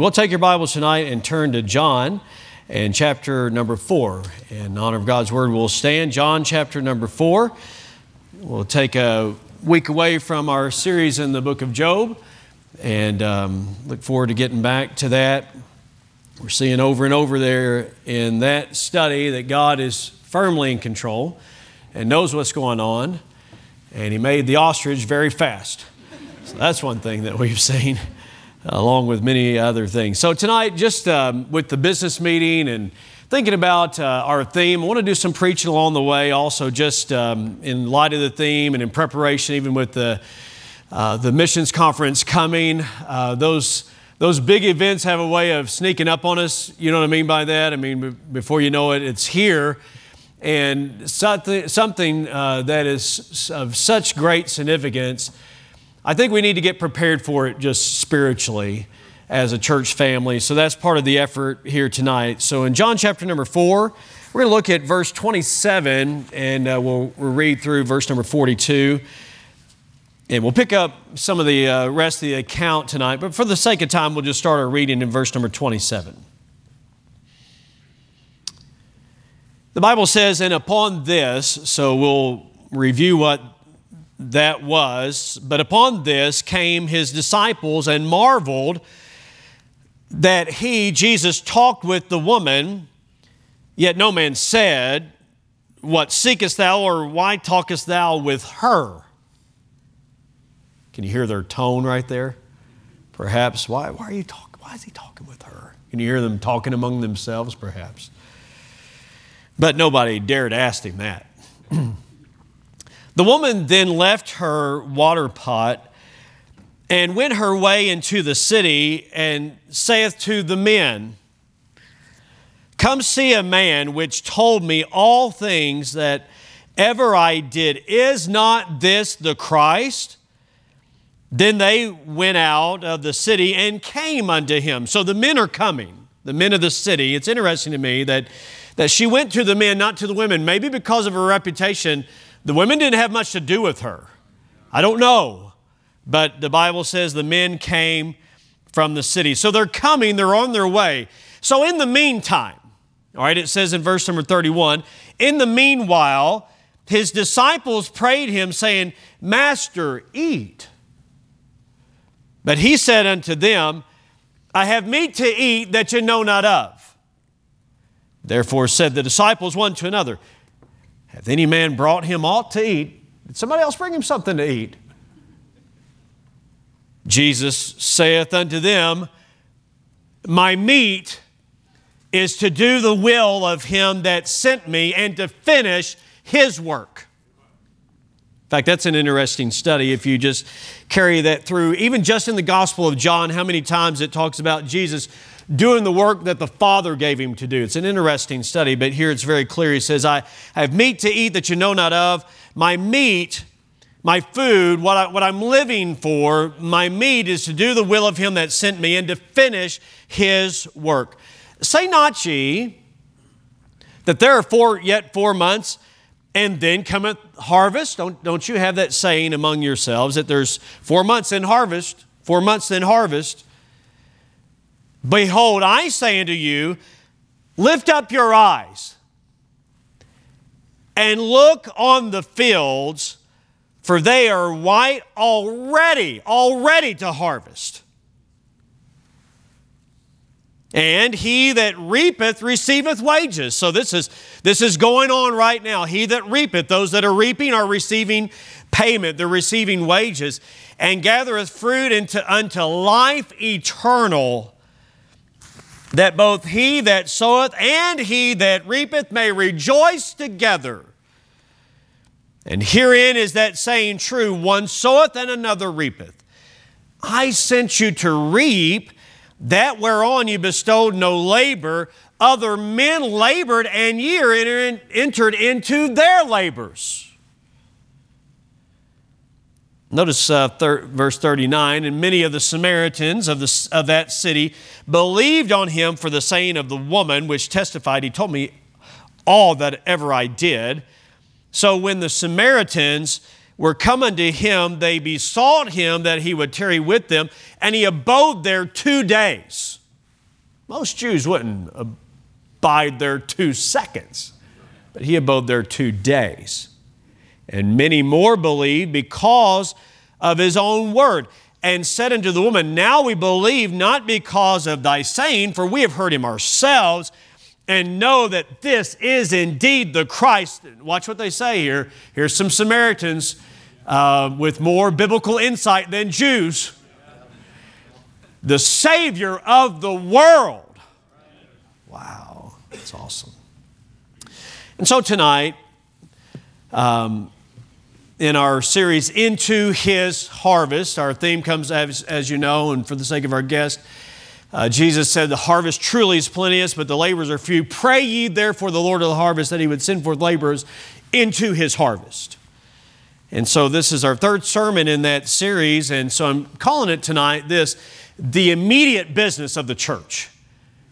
We'll take your Bibles tonight and turn to John and chapter number four. In honor of God's word, we'll stand. John chapter number four. We'll take a week away from our series in the book of Job and um, look forward to getting back to that. We're seeing over and over there in that study that God is firmly in control and knows what's going on, and He made the ostrich very fast. So that's one thing that we've seen along with many other things. So, tonight, just um, with the business meeting and thinking about uh, our theme, I want to do some preaching along the way, also, just um, in light of the theme and in preparation, even with the, uh, the missions conference coming. Uh, those, those big events have a way of sneaking up on us. You know what I mean by that? I mean, before you know it, it's here. And something, something uh, that is of such great significance I think we need to get prepared for it just spiritually as a church family. So that's part of the effort here tonight. So in John chapter number four, we're going to look at verse 27 and uh, we'll, we'll, read through verse number 42. And we'll pick up some of the uh, rest of the account tonight. But for the sake of time, we'll just start our reading in verse number 27. The Bible says, and upon this, so we'll review what that was. But upon this came his disciples and marveled that he, Jesus, talked with the woman, yet no man said, What seekest thou, or why talkest thou with her? Can you hear their tone right there? Perhaps, why, why are you talking? Why is he talking with her? Can you hear them talking among themselves, perhaps? But nobody dared ask him that. The woman then left her water pot and went her way into the city and saith to the men, Come see a man which told me all things that ever I did. Is not this the Christ? Then they went out of the city and came unto him. So the men are coming, the men of the city. It's interesting to me that, that she went to the men, not to the women, maybe because of her reputation the women didn't have much to do with her. I don't know. But the Bible says the men came from the city. So they're coming, they're on their way. So in the meantime, all right, it says in verse number 31 In the meanwhile, his disciples prayed him, saying, Master, eat. But he said unto them, I have meat to eat that you know not of. Therefore said the disciples one to another, Hath any man brought him aught to eat? Did somebody else bring him something to eat? Jesus saith unto them, My meat is to do the will of him that sent me and to finish his work. In fact, that's an interesting study if you just carry that through. Even just in the Gospel of John, how many times it talks about Jesus doing the work that the Father gave him to do. It's an interesting study, but here it's very clear. He says, I, have meat to eat that you know not of. My meat, my food, what, I, what I'm living for, my meat is to do the will of him that sent me and to finish his work. Say not ye that there are four, yet four months and then cometh harvest. Don't, don't you have that saying among yourselves that there's four months in harvest, four months in harvest? Behold, I say unto you, lift up your eyes and look on the fields, for they are white already, already to harvest. And he that reapeth receiveth wages. So this is this is going on right now. He that reapeth, those that are reaping are receiving payment, they're receiving wages, and gathereth fruit into unto life eternal that both he that soweth and he that reapeth may rejoice together. And herein is that saying true one soweth and another reapeth. I sent you to reap that whereon you bestowed no labor. Other men labored, and ye entered into their labors. Notice uh, thir- verse 39 and many of the Samaritans of, the, of that city believed on him for the saying of the woman, which testified, He told me all that ever I did. So when the Samaritans were coming to him, they besought him that he would tarry with them, and he abode there two days. Most Jews wouldn't abide there two seconds, but he abode there two days. And many more believed because of his own word and said unto the woman, Now we believe not because of thy saying, for we have heard him ourselves, and know that this is indeed the Christ. Watch what they say here. Here's some Samaritans uh, with more biblical insight than Jews. The Savior of the world. Wow, that's awesome. And so tonight, um, in our series into his harvest. Our theme comes as, as you know and for the sake of our guest uh, jesus said the harvest truly is plenteous but the laborers are few. Pray ye therefore the lord of the harvest that he would send forth laborers into his harvest. And so this is our third sermon in that series and so i'm calling it tonight this the immediate business of the church.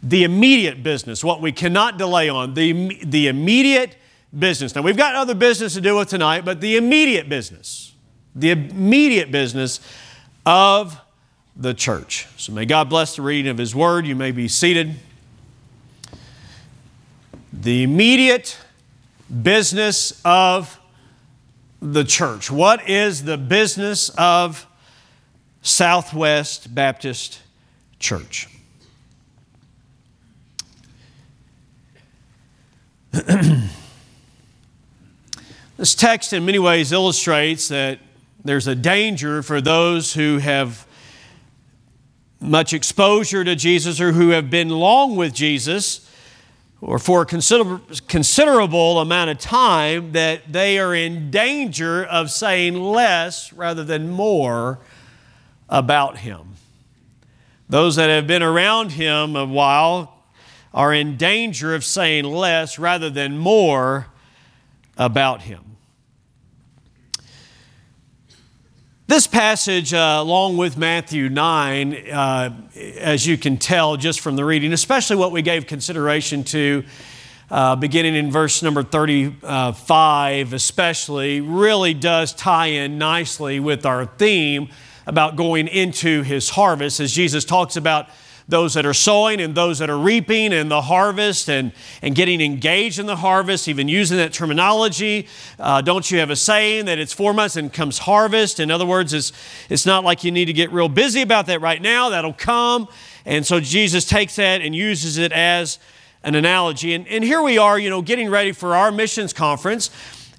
The immediate business what we cannot delay on. The, the immediate business. Now, we've got other business to deal with tonight, but the immediate business, the immediate business of the church. So may God bless the reading of His Word. You may be seated. The immediate business of the church. What is the business of Southwest Baptist Church? This text, in many ways, illustrates that there's a danger for those who have much exposure to Jesus or who have been long with Jesus or for a consider- considerable amount of time that they are in danger of saying less rather than more about Him. Those that have been around Him a while are in danger of saying less rather than more about Him. This passage, uh, along with Matthew 9, uh, as you can tell just from the reading, especially what we gave consideration to uh, beginning in verse number 35, especially, really does tie in nicely with our theme about going into his harvest. As Jesus talks about those that are sowing and those that are reaping and the harvest and, and getting engaged in the harvest, even using that terminology. Uh, don't you have a saying that it's four months and comes harvest? In other words, it's, it's not like you need to get real busy about that right now, that'll come. And so Jesus takes that and uses it as an analogy. And, and here we are, you know, getting ready for our missions conference.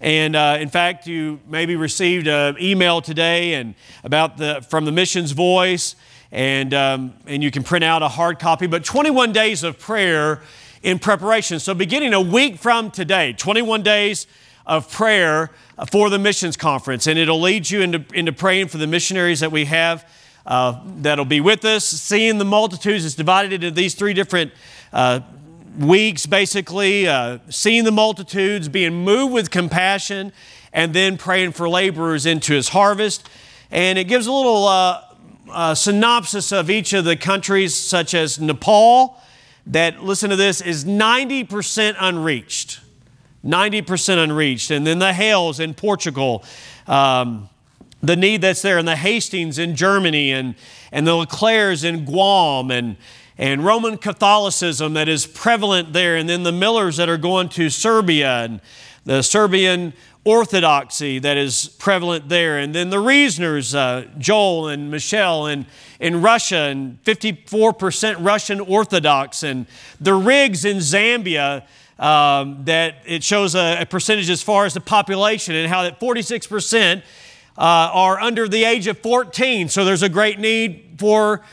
And uh, in fact, you maybe received an email today and about the from the missions voice and, um, and you can print out a hard copy. But 21 days of prayer in preparation. So, beginning a week from today, 21 days of prayer for the missions conference. And it'll lead you into, into praying for the missionaries that we have uh, that'll be with us. Seeing the multitudes is divided into these three different uh, weeks, basically. Uh, seeing the multitudes, being moved with compassion, and then praying for laborers into his harvest. And it gives a little uh, synopsis of each of the countries, such as Nepal, that, listen to this, is 90% unreached. 90% unreached. And then the Hales in Portugal, um, the need that's there, and the Hastings in Germany, and, and the Leclairs in Guam, and, and Roman Catholicism that is prevalent there, and then the Millers that are going to Serbia, and the Serbian orthodoxy that is prevalent there. And then the Reasoners, uh, Joel and Michelle in, in Russia, and 54% Russian Orthodox, and the Rigs in Zambia. Um, that it shows a, a, percentage as far as the population and how that 46% uh, are under the age of 14. So there's a great need for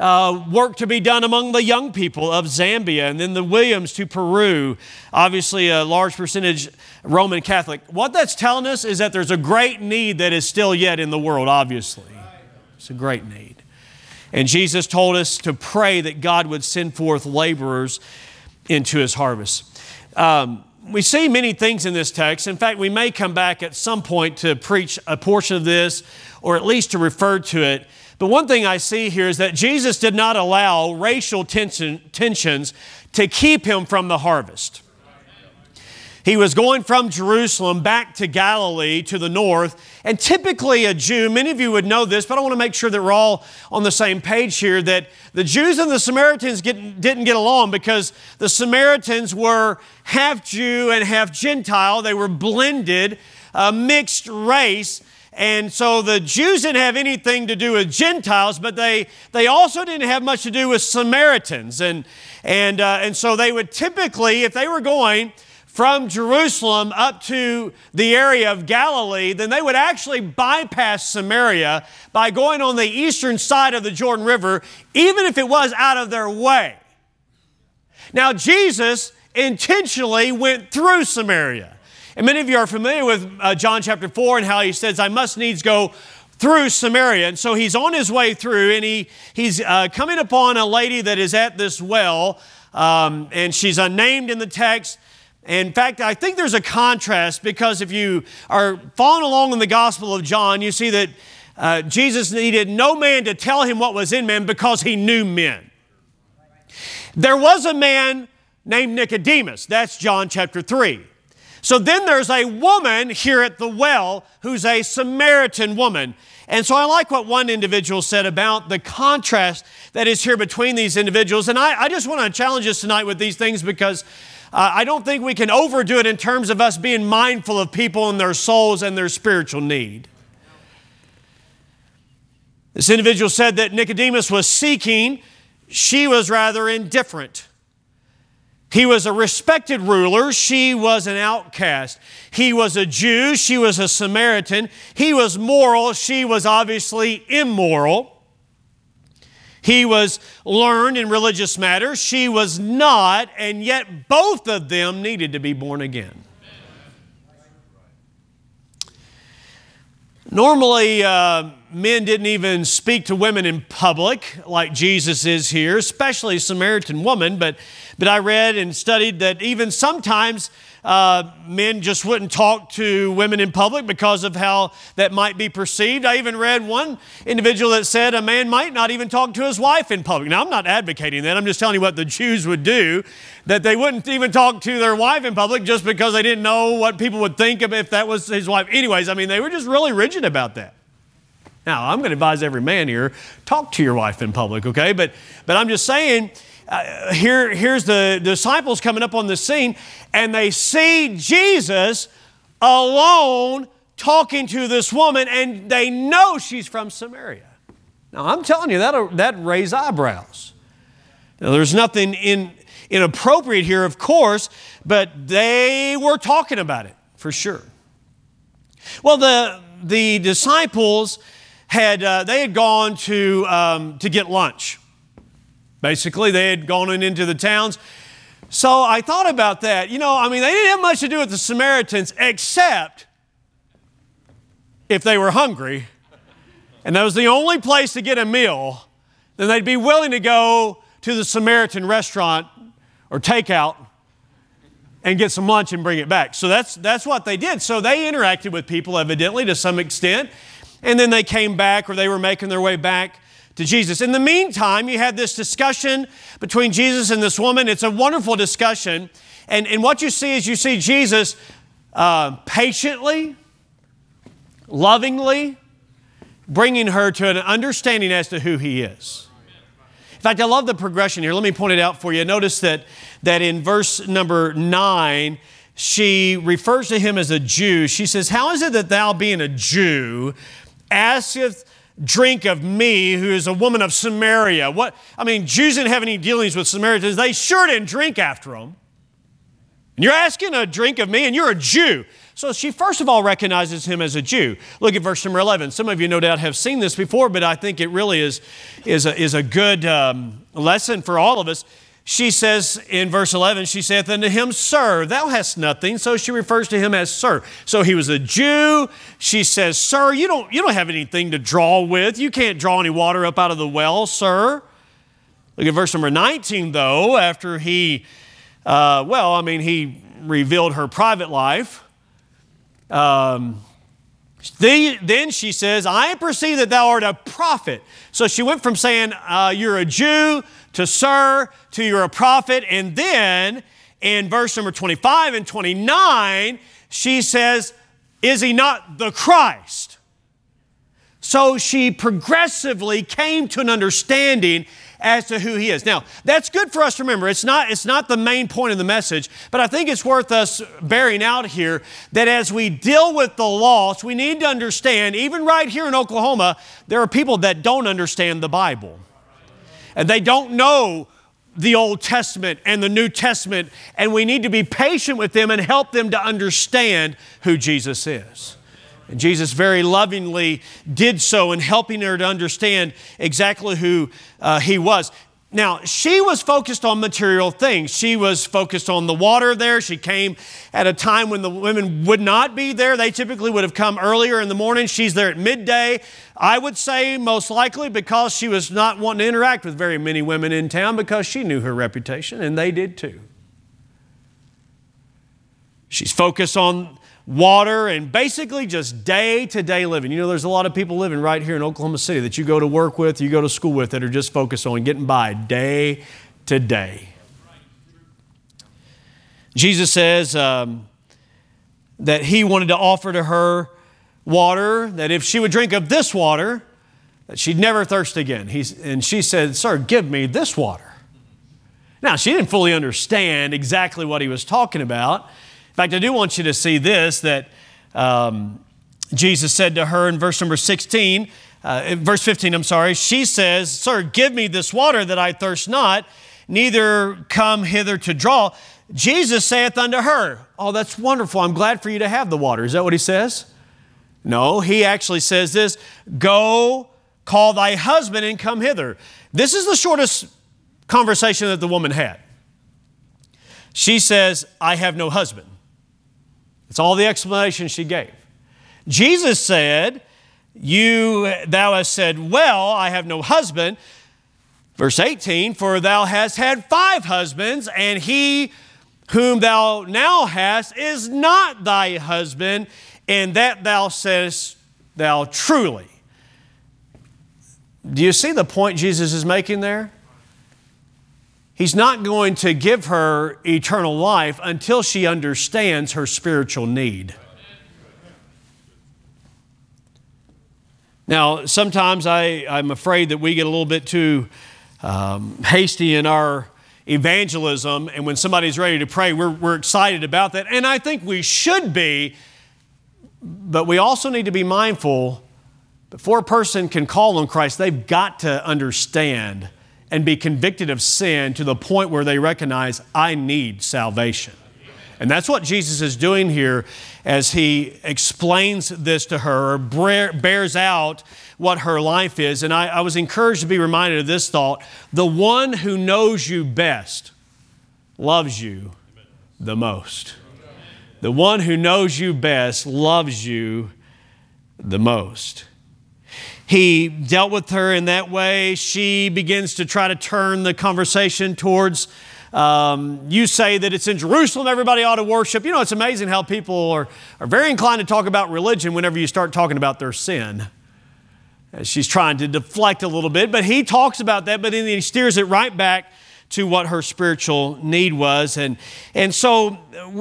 uh, work to be done among the young people of Zambia, and then the Williams to Peru. Obviously, a large percentage Roman Catholic. What that's telling us is that there's a great need that is still yet in the world, obviously. It's a great need. And Jesus told us to pray that God would send forth laborers into his harvest. Um, we see many things in this text. In fact, we may come back at some point to preach a portion of this or at least to refer to it. But one thing I see here is that Jesus did not allow racial tension, tensions to keep him from the harvest. He was going from Jerusalem back to Galilee to the north. And typically, a Jew, many of you would know this, but I want to make sure that we're all on the same page here that the Jews and the Samaritans get, didn't get along because the Samaritans were half Jew and half Gentile. They were blended, a mixed race. And so the Jews didn't have anything to do with Gentiles, but they, they also didn't have much to do with Samaritans. And, and, uh, and so they would typically, if they were going, from Jerusalem up to the area of Galilee, then they would actually bypass Samaria by going on the eastern side of the Jordan River, even if it was out of their way. Now, Jesus intentionally went through Samaria. And many of you are familiar with uh, John chapter 4 and how he says, I must needs go through Samaria. And so he's on his way through, and he, he's uh, coming upon a lady that is at this well, um, and she's unnamed in the text. In fact, I think there's a contrast because if you are following along in the Gospel of John, you see that uh, Jesus needed no man to tell him what was in men because he knew men. There was a man named Nicodemus. That's John chapter 3. So then there's a woman here at the well who's a Samaritan woman. And so I like what one individual said about the contrast that is here between these individuals. And I, I just want to challenge us tonight with these things because uh, I don't think we can overdo it in terms of us being mindful of people and their souls and their spiritual need. This individual said that Nicodemus was seeking, she was rather indifferent. He was a respected ruler, she was an outcast. He was a Jew, she was a Samaritan. He was moral, she was obviously immoral. He was learned in religious matters, she was not, and yet both of them needed to be born again. Normally, uh, men didn't even speak to women in public like Jesus is here, especially a Samaritan woman. But, but I read and studied that even sometimes uh, men just wouldn't talk to women in public because of how that might be perceived. I even read one individual that said a man might not even talk to his wife in public. Now, I'm not advocating that. I'm just telling you what the Jews would do, that they wouldn't even talk to their wife in public just because they didn't know what people would think of if that was his wife. Anyways, I mean, they were just really rigid about that. Now, I'm going to advise every man here talk to your wife in public, okay? But, but I'm just saying, uh, here, here's the disciples coming up on the scene, and they see Jesus alone talking to this woman, and they know she's from Samaria. Now, I'm telling you, that that raise eyebrows. Now, there's nothing in, inappropriate here, of course, but they were talking about it for sure. Well, the, the disciples had, uh, they had gone to, um, to get lunch. Basically, they had gone in into the towns. So I thought about that. You know, I mean, they didn't have much to do with the Samaritans except if they were hungry and that was the only place to get a meal, then they'd be willing to go to the Samaritan restaurant or takeout and get some lunch and bring it back. So that's, that's what they did. So they interacted with people, evidently, to some extent, and then they came back or they were making their way back to Jesus. In the meantime, you had this discussion between Jesus and this woman. It's a wonderful discussion. And, and what you see is you see Jesus uh, patiently, lovingly bringing her to an understanding as to who he is. In fact, I love the progression here. Let me point it out for you. Notice that, that in verse number nine, she refers to him as a Jew. She says, How is it that thou, being a Jew, asketh drink of me, who is a woman of Samaria. What, I mean, Jews didn't have any dealings with Samaritans. They sure didn't drink after them. And you're asking a drink of me, and you're a Jew. So she first of all recognizes him as a Jew. Look at verse number 11. Some of you no doubt have seen this before, but I think it really is, is, a, is a good um, lesson for all of us. She says in verse 11, she saith unto him, Sir, thou hast nothing. So she refers to him as Sir. So he was a Jew. She says, Sir, you don't, you don't have anything to draw with. You can't draw any water up out of the well, sir. Look at verse number 19, though, after he, uh, well, I mean, he revealed her private life. Um, then she says, I perceive that thou art a prophet. So she went from saying, uh, You're a Jew to Sir to You're a prophet. And then in verse number 25 and 29, she says, Is he not the Christ? So she progressively came to an understanding as to who he is. Now, that's good for us to remember. It's not, it's not the main point of the message, but I think it's worth us bearing out here that as we deal with the lost, we need to understand, even right here in Oklahoma, there are people that don't understand the Bible. And they don't know the Old Testament and the New Testament, and we need to be patient with them and help them to understand who Jesus is. And Jesus very lovingly did so in helping her to understand exactly who uh, he was. Now, she was focused on material things. She was focused on the water there. She came at a time when the women would not be there. They typically would have come earlier in the morning. She's there at midday. I would say most likely because she was not wanting to interact with very many women in town because she knew her reputation, and they did too. She's focused on water, and basically just day to day living. You know, there's a lot of people living right here in Oklahoma City that you go to work with, you go to school with, that are just focused on getting by day to day. Jesus says um, that he wanted to offer to her water, that if she would drink of this water, that she'd never thirst again. He's, and she said, Sir, give me this water. Now, she didn't fully understand exactly what he was talking about fact, I do want you to see this that um, Jesus said to her in verse number 16, uh, verse 15, I'm sorry. She says, Sir, give me this water that I thirst not, neither come hither to draw. Jesus saith unto her, Oh, that's wonderful. I'm glad for you to have the water. Is that what he says? No, he actually says this Go, call thy husband and come hither. This is the shortest conversation that the woman had. She says, I have no husband. It's all the explanation she gave. Jesus said, You thou hast said, Well, I have no husband. Verse 18, for thou hast had five husbands, and he whom thou now hast is not thy husband, and that thou sayest thou truly. Do you see the point Jesus is making there? He's not going to give her eternal life until she understands her spiritual need. Now, sometimes I, I'm afraid that we get a little bit too um, hasty in our evangelism, and when somebody's ready to pray, we're, we're excited about that. And I think we should be, but we also need to be mindful before a person can call on Christ, they've got to understand and be convicted of sin to the point where they recognize, I need salvation. And that's what Jesus is doing here as he explains this to her, or bears out what her life is. And I, I, was encouraged to be reminded of this thought the one who knows you best loves you the most. The one who knows you best loves you the most. He dealt with her in that way. She begins to try to turn the conversation towards um, you say that it's in Jerusalem, everybody ought to worship. You know, it's amazing how people are, are very inclined to talk about religion whenever you start talking about their sin. She's trying to deflect a little bit, but he talks about that, but then he steers it right back to what her spiritual need was. And, and so,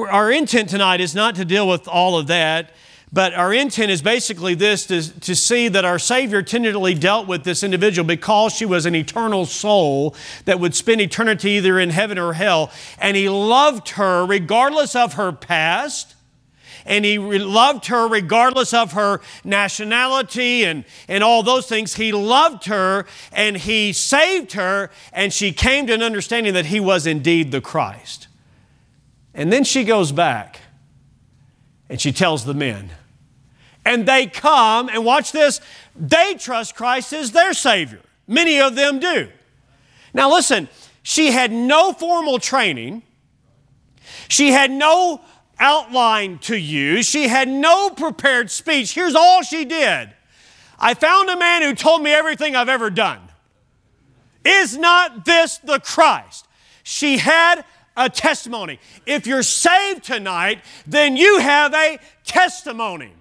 our intent tonight is not to deal with all of that. But our intent is basically this to, to see that our Savior tenderly dealt with this individual because she was an eternal soul that would spend eternity either in heaven or hell. And He loved her regardless of her past. And he loved her regardless of her nationality and, and all those things. He loved her and he saved her, and she came to an understanding that he was indeed the Christ. And then she goes back and she tells the men, and they come and watch this, they trust Christ as their Savior. Many of them do. Now, listen, she had no formal training, she had no outline to use, she had no prepared speech. Here's all she did I found a man who told me everything I've ever done. Is not this the Christ? She had a testimony. If you're saved tonight, then you have a testimony.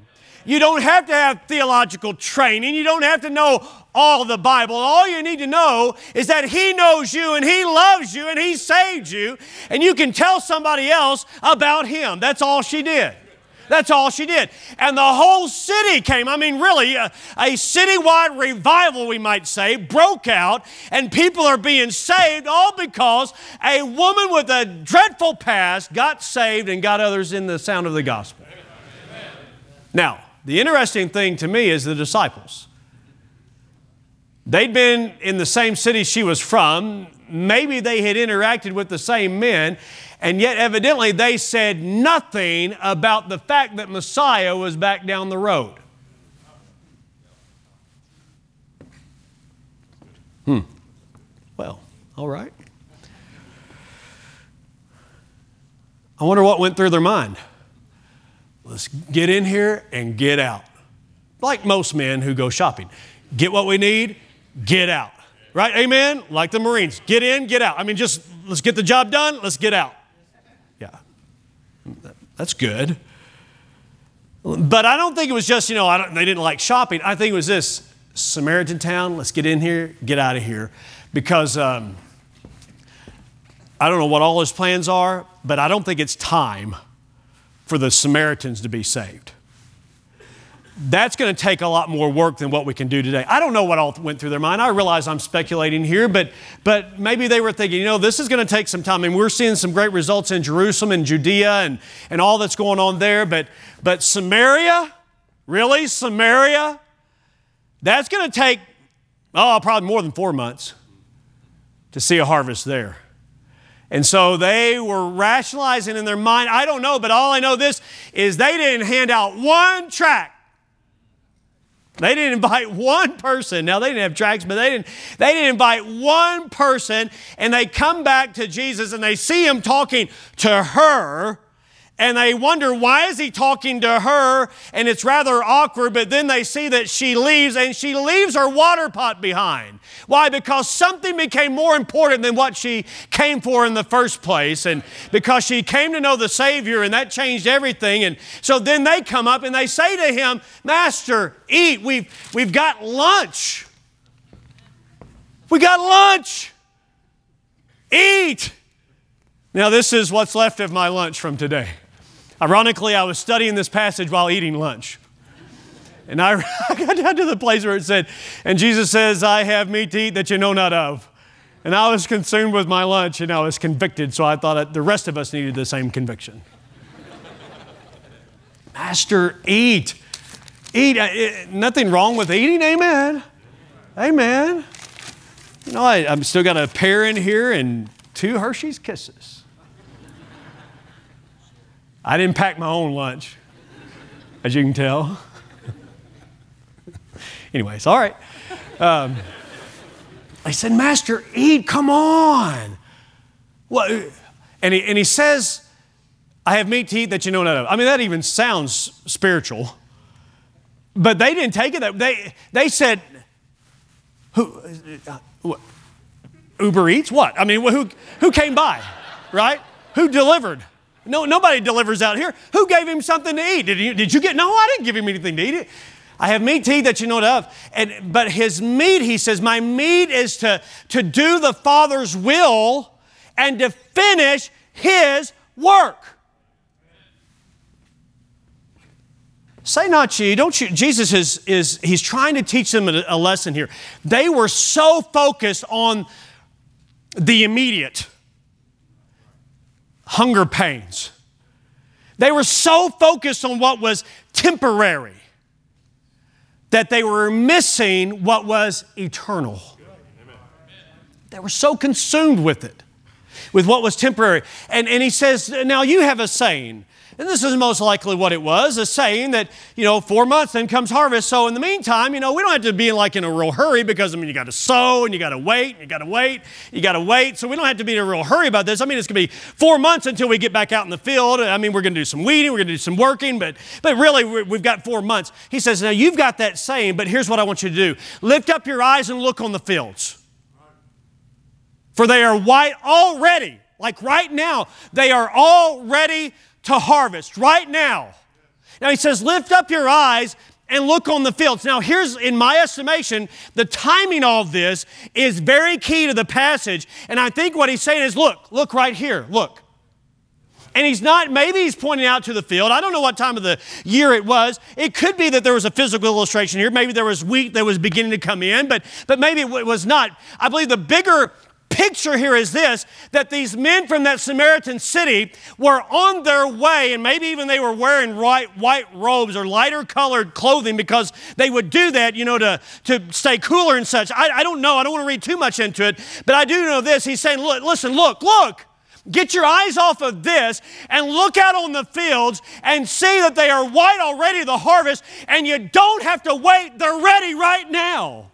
you don't have to have theological training. You don't have to know all the Bible. All you need to know is that He knows you and He loves you and He saved you, and you can tell somebody else about Him. That's all she did. That's all she did. And the whole city came. I mean, really, a, a, citywide revival, we might say, broke out, and people are being saved all because a woman with a dreadful past got saved and got others in the sound of the gospel. Amen. Now, the interesting thing to me is the disciples. They'd been in the same city she was from. Maybe they had interacted with the same men, and yet evidently they said nothing about the fact that Messiah was back down the road. Hmm. Well, all right. I wonder what went through their mind. Let's get in here and get out. Like most men who go shopping. Get what we need, get out. Right? Amen? Like the Marines. Get in, get out. I mean, just let's get the job done, let's get out. Yeah. That's good. But I don't think it was just, you know, they didn't like shopping. I think it was this Samaritan town, let's get in here, get out of here. Because um, I don't know what all his plans are, but I don't think it's time for the Samaritans to be saved that's going to take a lot more work than what we can do today. I don't know what all went through their mind. I realize I'm speculating here, but, but maybe they were thinking, you know, this is going to take some time. I mean, we're seeing some great results in Jerusalem and Judea and, and all that's going on there, but, but Samaria, really? Samaria? That's going to take, oh, probably more than four months to see a harvest there. And so they were rationalizing in their mind. I don't know, but all I know this is they didn't hand out one tract they didn't invite one person. Now they didn't have tracts, but they didn't, they didn't invite one person. And they come back to Jesus and they see him talking to her and they wonder why is he talking to her? And it's rather awkward but then they see that she leaves and she leaves her water pot behind. Why? Because something became more important than what she came for in the first place. And because she came to know the savior and that changed everything. And so then they come up and they say to him master eat. We've we've got lunch. We got lunch. Eat. Now this is what's left of my lunch from today Ironically, I was studying this passage while eating lunch. And I, got down to the place where it said, and Jesus says, I have meat to eat that you know not of. And I was consumed with my lunch and I was convicted, so I thought the rest of us needed the same conviction. Master, eat. Eat. Uh, nothing wrong with eating, amen. Amen. You know, I, I'm still got a pear in here and two Hershey's Kisses. I didn't pack my own lunch, as you can tell. Anyways, all right. Um, I said, Master, eat, come on. What? And he, and he says, I have meat to eat that you know not of. I mean, that even sounds spiritual. But they didn't take it that they they said, who, uh, what, Uber Eats? What? I mean, who, who came by, right? Who delivered? No, nobody delivers out here. Who gave him something to eat? Did you, did you get? No, I didn't give him anything to eat. I have meat to eat that you know of. And, but his meat, he says, my meat is to, to do the Father's will and to finish his work. Say not ye, don't you? Jesus is, is he's trying to teach them a, a lesson here. They were so focused on the immediate hunger pains. They were so focused on what was temporary that they were missing what was eternal. They were so consumed with it, with what was temporary. And, and he says, Now you have a saying and this is most likely what it was, a saying that, you know, four months, then comes harvest. So in the meantime, you know, we don't have to be in like in a real hurry because, I mean, you got to sow and you got to wait and you got to wait, you got to wait. So we don't have to be in a real hurry about this. I mean, it's going to be four months until we get back out in the field. I mean, we're going to do some weeding, we're going to do some working, but, but really we've got four months. He says, now you've got that saying, but here's what I want you to do. Lift up your eyes and look on the fields. For they are white already. Like right now, they are all ready to harvest right now. Now he says, Lift up your eyes and look on the fields. Now, here's, in my estimation, the timing of this is very key to the passage. And I think what he's saying is, Look, look right here, look. And he's not, maybe he's pointing out to the field. I don't know what time of the year it was. It could be that there was a physical illustration here. Maybe there was wheat that was beginning to come in, but, but maybe it was not. I believe the bigger picture here is this that these men from that Samaritan city were on their way, and maybe even they were wearing white, white robes or lighter colored clothing because they would do that, you know, to, to stay cooler and such. I, I don't know. I don't want to read too much into it, but I do know this. He's saying, look, listen, look, look. Get your eyes off of this and look out on the fields and see that they are white already, the harvest, and you don't have to wait. They're ready right now.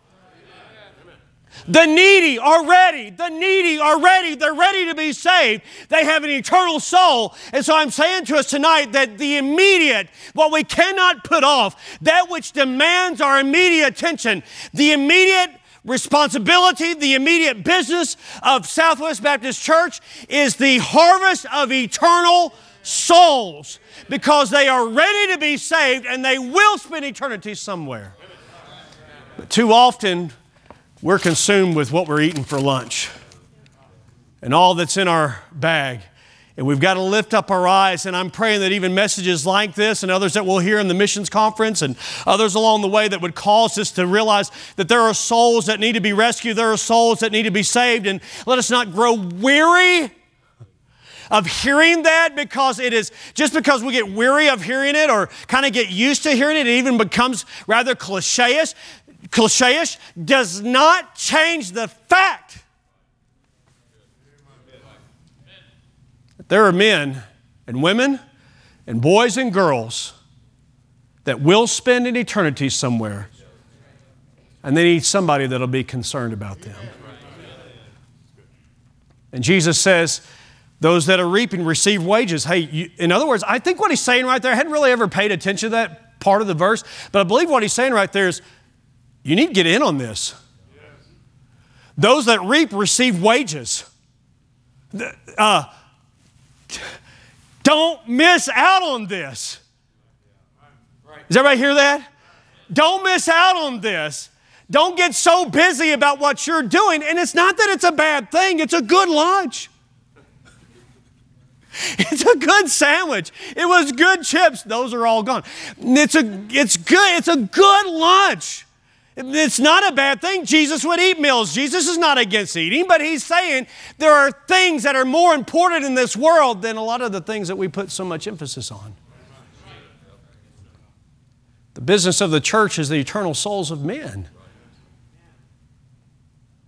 The needy are ready. The needy are ready. They're ready to be saved. They have an eternal soul. And so I'm saying to us tonight that the immediate, what we cannot put off, that which demands our immediate attention, the immediate responsibility, the immediate business of Southwest Baptist Church is the harvest of eternal souls because they are ready to be saved and they will spend eternity somewhere. But too often, we're consumed with what we're eating for lunch and all that's in our bag. And we've got to lift up our eyes. And I'm praying that even messages like this and others that we'll hear in the missions conference and others along the way that would cause us to realize that there are souls that need to be rescued, there are souls that need to be saved. And let us not grow weary of hearing that because it is just because we get weary of hearing it or kind of get used to hearing it, it even becomes rather cliche cliche does not change the fact that there are men and women and boys and girls that will spend an eternity somewhere and they need somebody that'll be concerned about them. And Jesus says, those that are reaping receive wages. Hey, you, in other words, I think what he's saying right there, I hadn't really ever paid attention to that part of the verse, but I believe what he's saying right there is you need to get in on this. Those that reap receive wages. Uh, don't miss out on this. Does everybody hear that? Don't miss out on this. Don't get so busy about what you're doing. And it's not that it's a bad thing, it's a good lunch. It's a good sandwich. It was good chips. Those are all gone. It's a it's good. It's a good lunch. It's not a bad thing. Jesus would eat meals. Jesus is not against eating, but he's saying there are things that are more important in this world than a lot of the things that we put so much emphasis on. The business of the church is the eternal souls of men.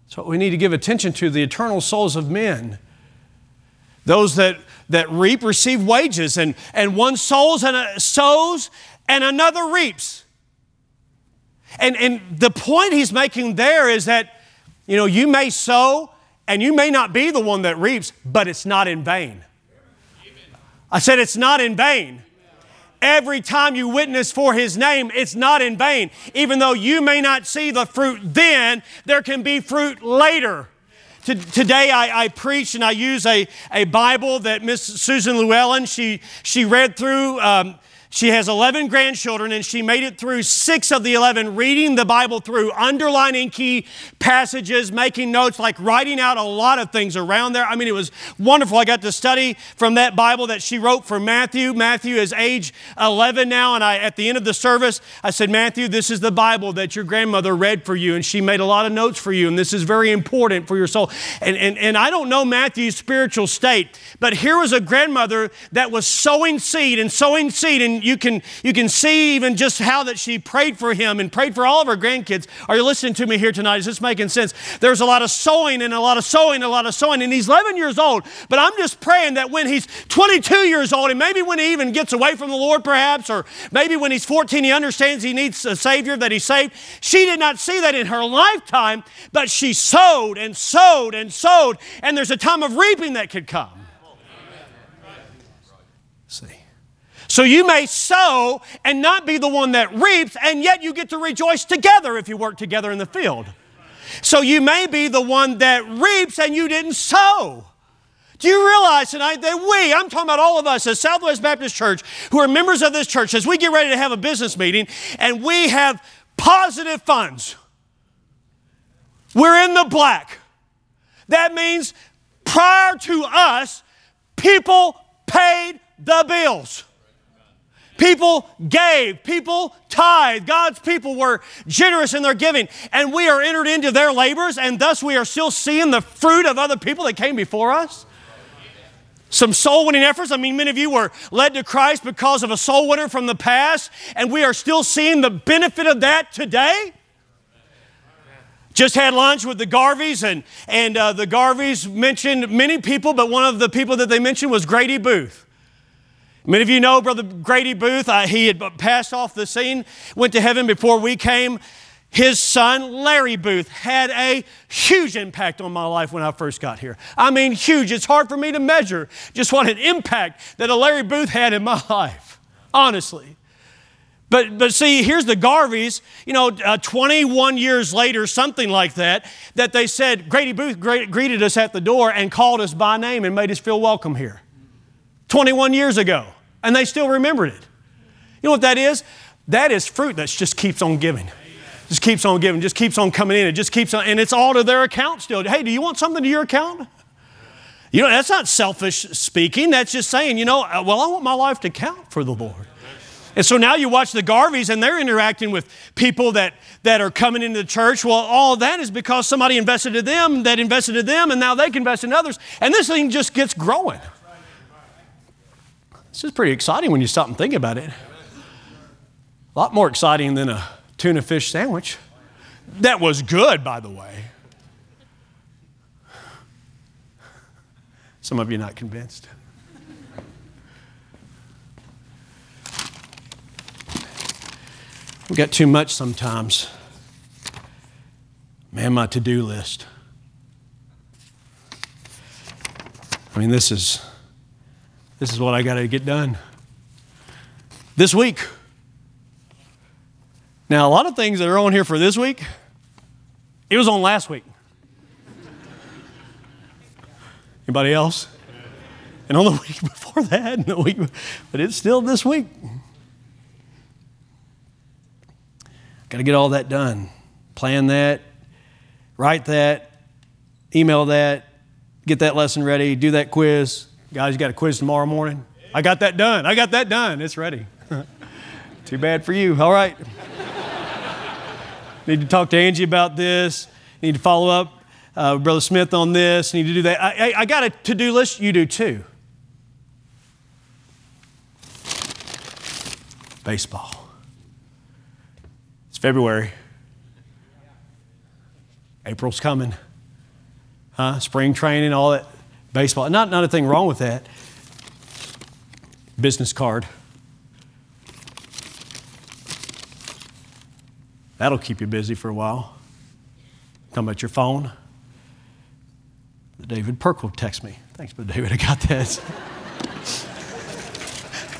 So we need to give attention to the eternal souls of men. Those that, that reap receive wages, and, and one sows and, sows and another reaps. And, and the point he's making there is that, you know, you may sow and you may not be the one that reaps, but it's not in vain. I said it's not in vain. Every time you witness for his name, it's not in vain. Even though you may not see the fruit then, there can be fruit later. Today I, I preach and I use a, a Bible that Miss Susan Llewellyn, she, she read through um, she has 11 grandchildren, and she made it through six of the 11, reading the Bible through, underlining key passages, making notes, like writing out a lot of things around there. I mean, it was wonderful. I got to study from that Bible that she wrote for Matthew. Matthew is age 11 now, and I, at the end of the service, I said, Matthew, this is the Bible that your grandmother read for you, and she made a lot of notes for you, and this is very important for your soul. And, and, and I don't know Matthew's spiritual state, but here was a grandmother that was sowing seed and sowing seed, and you can, you can see even just how that she prayed for him and prayed for all of her grandkids. Are you listening to me here tonight? Is this making sense? There's a lot of sowing and a lot of sowing and a lot of sowing. And he's 11 years old, but I'm just praying that when he's 22 years old, and maybe when he even gets away from the Lord, perhaps, or maybe when he's 14, he understands he needs a Savior, that he's saved. She did not see that in her lifetime, but she sowed and sowed and sowed, and there's a time of reaping that could come. See. So you may sow and not be the one that reaps, and yet you get to rejoice together if you work together in the field. So you may be the one that reaps and you didn't sow. Do you realize tonight that we, I'm talking about all of us as Southwest Baptist Church, who are members of this church, as we get ready to have a business meeting and we have positive funds, we're in the black. That means prior to us, people paid the bills. People gave, people tithe. God's people were generous in their giving, and we are entered into their labors, and thus we are still seeing the fruit of other people that came before us. Some soul winning efforts. I mean, many of you were led to Christ because of a soul winner from the past, and we are still seeing the benefit of that today. Just had lunch with the Garveys, and, and uh, the Garveys mentioned many people, but one of the people that they mentioned was Grady Booth. Many of you know Brother Grady Booth. Uh, he had passed off the scene, went to heaven before we came. His son, Larry Booth, had a huge impact on my life when I first got here. I mean, huge. It's hard for me to measure just what an impact that a Larry Booth had in my life, honestly. But, but see, here's the Garveys, you know, uh, 21 years later, something like that, that they said Grady Booth greeted us at the door and called us by name and made us feel welcome here. 21 years ago and they still remembered it. You know what that is? That is fruit that just keeps on giving. Just keeps on giving, just keeps on coming in. It just keeps on, and it's all to their account still. Hey, do you want something to your account? You know, that's not selfish speaking. That's just saying, you know, uh, well, I want my life to count for the Lord. And so now you watch the Garveys and they're interacting with people that, that are coming into the church. Well, all that is because somebody invested in them, that invested in them, and now they can invest in others. And this thing just gets growing. This is pretty exciting when you stop and think about it. A lot more exciting than a tuna fish sandwich. That was good, by the way. Some of you not convinced. We got too much sometimes. Man, my to do list. I mean, this is this is what I got to get done this week. Now, a lot of things that are on here for this week, it was on last week. Anybody else? And on the week before that, and the week, but it's still this week. Got to get all that done. Plan that, write that, email that, get that lesson ready, do that quiz, Guys, you got a quiz tomorrow morning? I got that done. I got that done. It's ready. Too bad for you. All right. Need to talk to Angie about this. Need to follow up uh, Brother Smith on this. Need to do that. I, I, I got a to do list. You do too. Baseball. It's February. April's coming. Huh? Spring training, all that baseball. Not, not a thing wrong with that. Business card. That'll keep you busy for a while. Come at your phone. David Perk will text me. Thanks, but David, I got that.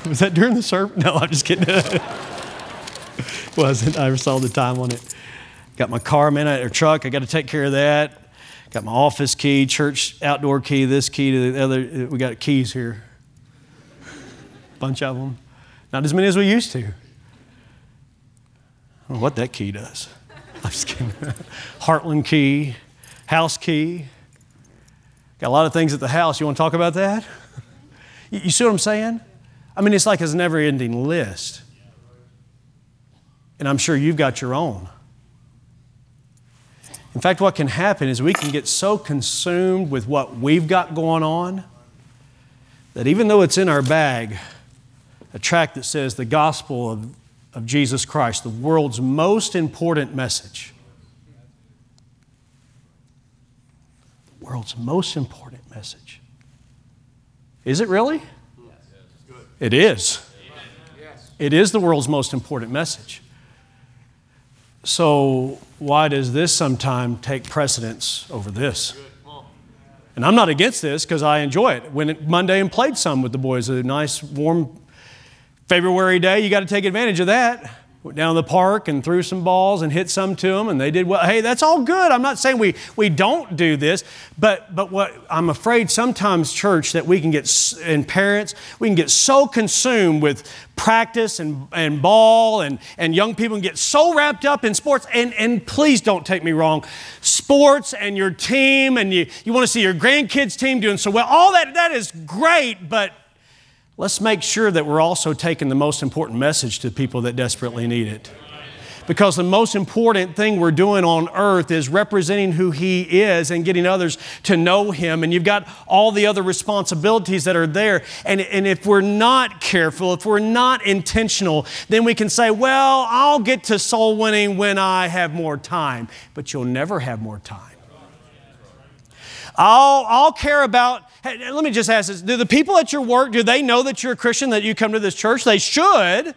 Was that during the service? No, I'm just kidding. Wasn't. I saw the time on it. Got my car, man, or truck. I got to take care of that. Got my office key, church outdoor key, this key to the other. Uh, we got keys here. Bunch of them. Not as many as we used to. I don't know what that key does. I'm just kidding. Heartland key, house key. Got a lot of things at the house. You want to talk about that? You see what I'm saying? I mean, it's like it's a never ending list. And I'm sure you've got your own. In fact, what can happen is we can get so consumed with what we've got going on that even though it's in our bag, a tract that says the gospel of, of Jesus Christ, the world's most important message, the world's most important message. Is it really? It is. It is the world's most important message. So, why does this sometime take precedence over this? And I'm not against this because I enjoy it. Went Monday and played some with the boys. A nice, warm February day. You got to take advantage of that. Went down the park and threw some balls and hit some to them, and they did well. Hey, that's all good. I'm not saying we, we don't do this, but, but what I'm afraid sometimes, church, that we can get, and parents, we can get so consumed with practice and, and ball, and, and young people can get so wrapped up in sports. And, and please don't take me wrong. Sports and your team, and you, you want to see your grandkids' team doing so well, all that, that is great, but let's make sure that we're also taking the most important message to people that desperately need it. Because the most important thing we're doing on earth is representing who He is and getting others to know Him. And you've got all the other responsibilities that are there. And, and if we're not careful, if we're not intentional, then we can say, well, I'll get to soul winning when I have more time. But you'll never have more time. I'll, I'll care about Hey, let me just ask this. Do the people at your work, do they know that you're a Christian, that you come to this church? They should.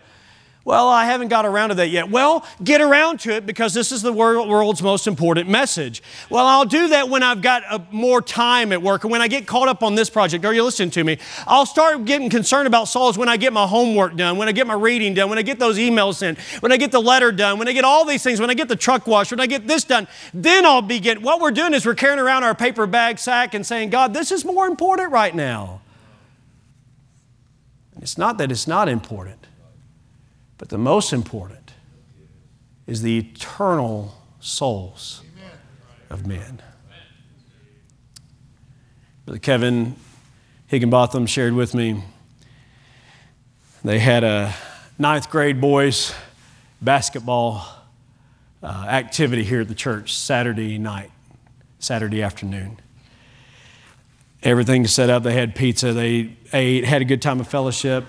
Well, I haven't got around to that yet. Well, get around to it because this is the world's most important message. Well, I'll do that when I've got a, more time at work or when I get caught up on this project. Are you listening to me? I'll start getting concerned about souls when I get my homework done, when I get my reading done, when I get those emails sent, when I get the letter done, when I get all these things, when I get the truck washed, when I get this done. Then I'll begin. What we're doing is we're carrying around our paper bag sack and saying, God, this is more important right now. It's not that it's not important. But the most important is the eternal souls of men. Brother Kevin Higginbotham shared with me they had a ninth grade boys basketball uh, activity here at the church Saturday night, Saturday afternoon. Everything set up. They had pizza. They ate, had a good time of fellowship.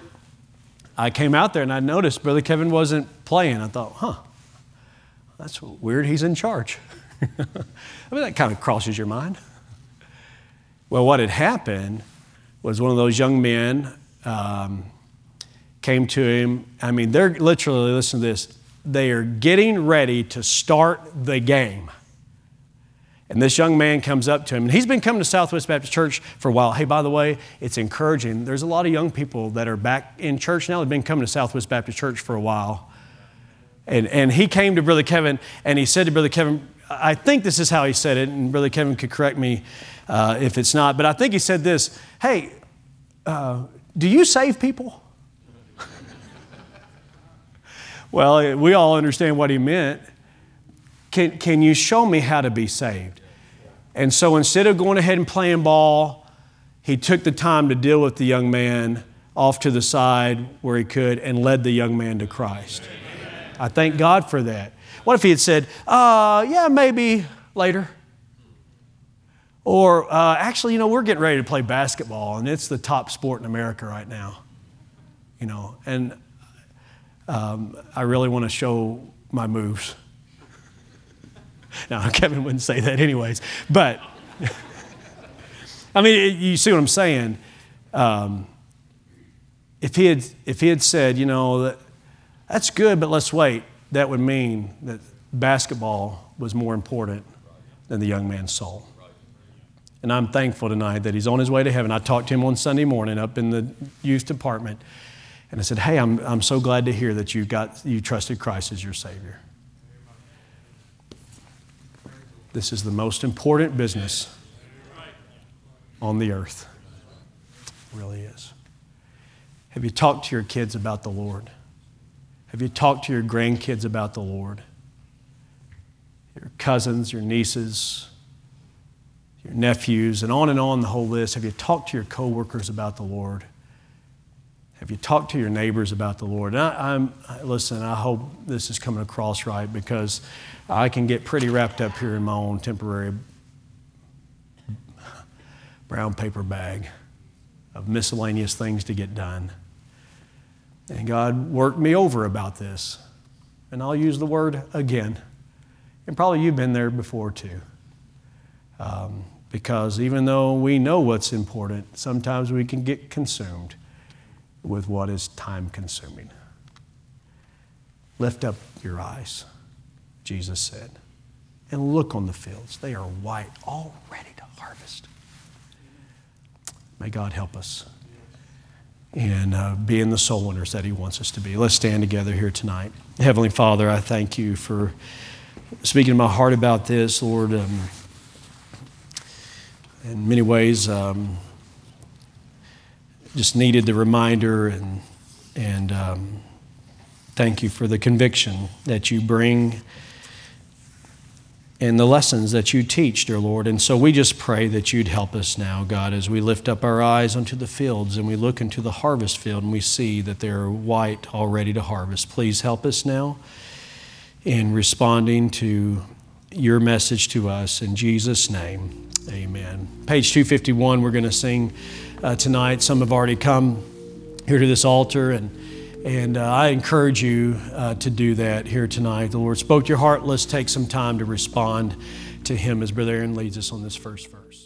I came out there and I noticed Brother Kevin wasn't playing. I thought, huh, that's weird. He's in charge. I mean, that kind of crosses your mind. Well, what had happened was one of those young men um, came to him. I mean, they're literally, listen to this, they are getting ready to start the game. And this young man comes up to him, and he's been coming to Southwest Baptist Church for a while. Hey, by the way, it's encouraging. There's a lot of young people that are back in church now. They've been coming to Southwest Baptist Church for a while. And, and he came to Brother Kevin, and he said to Brother Kevin, I think this is how he said it, and Brother Kevin could correct me uh, if it's not, but I think he said this Hey, uh, do you save people? well, we all understand what he meant. Can, can you show me how to be saved? And so instead of going ahead and playing ball, he took the time to deal with the young man off to the side where he could and led the young man to Christ. I thank God for that. What if he had said, uh, yeah, maybe later? Or uh, actually, you know, we're getting ready to play basketball, and it's the top sport in America right now. You know, and um, I really want to show my moves. Now, Kevin wouldn't say that anyways. But, I mean, you see what I'm saying? Um, if, he had, if he had said, you know, that, that's good, but let's wait, that would mean that basketball was more important than the young man's soul. And I'm thankful tonight that he's on his way to heaven. I talked to him on Sunday morning up in the youth department. And I said, Hey, I'm, I'm so glad to hear that you got you trusted Christ as your Savior. This is the most important business on the earth. It really is. Have you talked to your kids about the Lord? Have you talked to your grandkids about the Lord? Your cousins, your nieces, your nephews, and on and on the whole list. Have you talked to your coworkers about the Lord? Have you talked to your neighbors about the Lord? And I, am listen. I hope this is coming across right because I can get pretty wrapped up here in my own temporary brown paper bag of miscellaneous things to get done. And God worked me over about this. And I'll use the word again. And probably you've been there before too. Um, because even though we know what's important, sometimes we can get consumed with what is time consuming. Lift up your eyes. Jesus said. And look on the fields, they are white, all ready to harvest. May God help us. and uh, being the soul winners that He wants us to be. Let's stand together here tonight. Heavenly Father, I thank you for speaking to my heart about this, Lord. Um, in many ways, um, just needed the reminder and and um, thank you for the conviction that you bring and the lessons that you teach, dear Lord. And so we just pray that you'd help us now, God, as we lift up our eyes onto the fields and we look into the harvest field and we see that they're white, all ready to harvest. Please help us now in responding to your message to us. In Jesus' name, amen. Page 251, we're going to sing uh, tonight. Some have already come here to this altar and and uh, I encourage you uh, to do that here tonight. The Lord spoke to your heart. Let's take some time to respond to Him as Brother Aaron leads us on this first verse.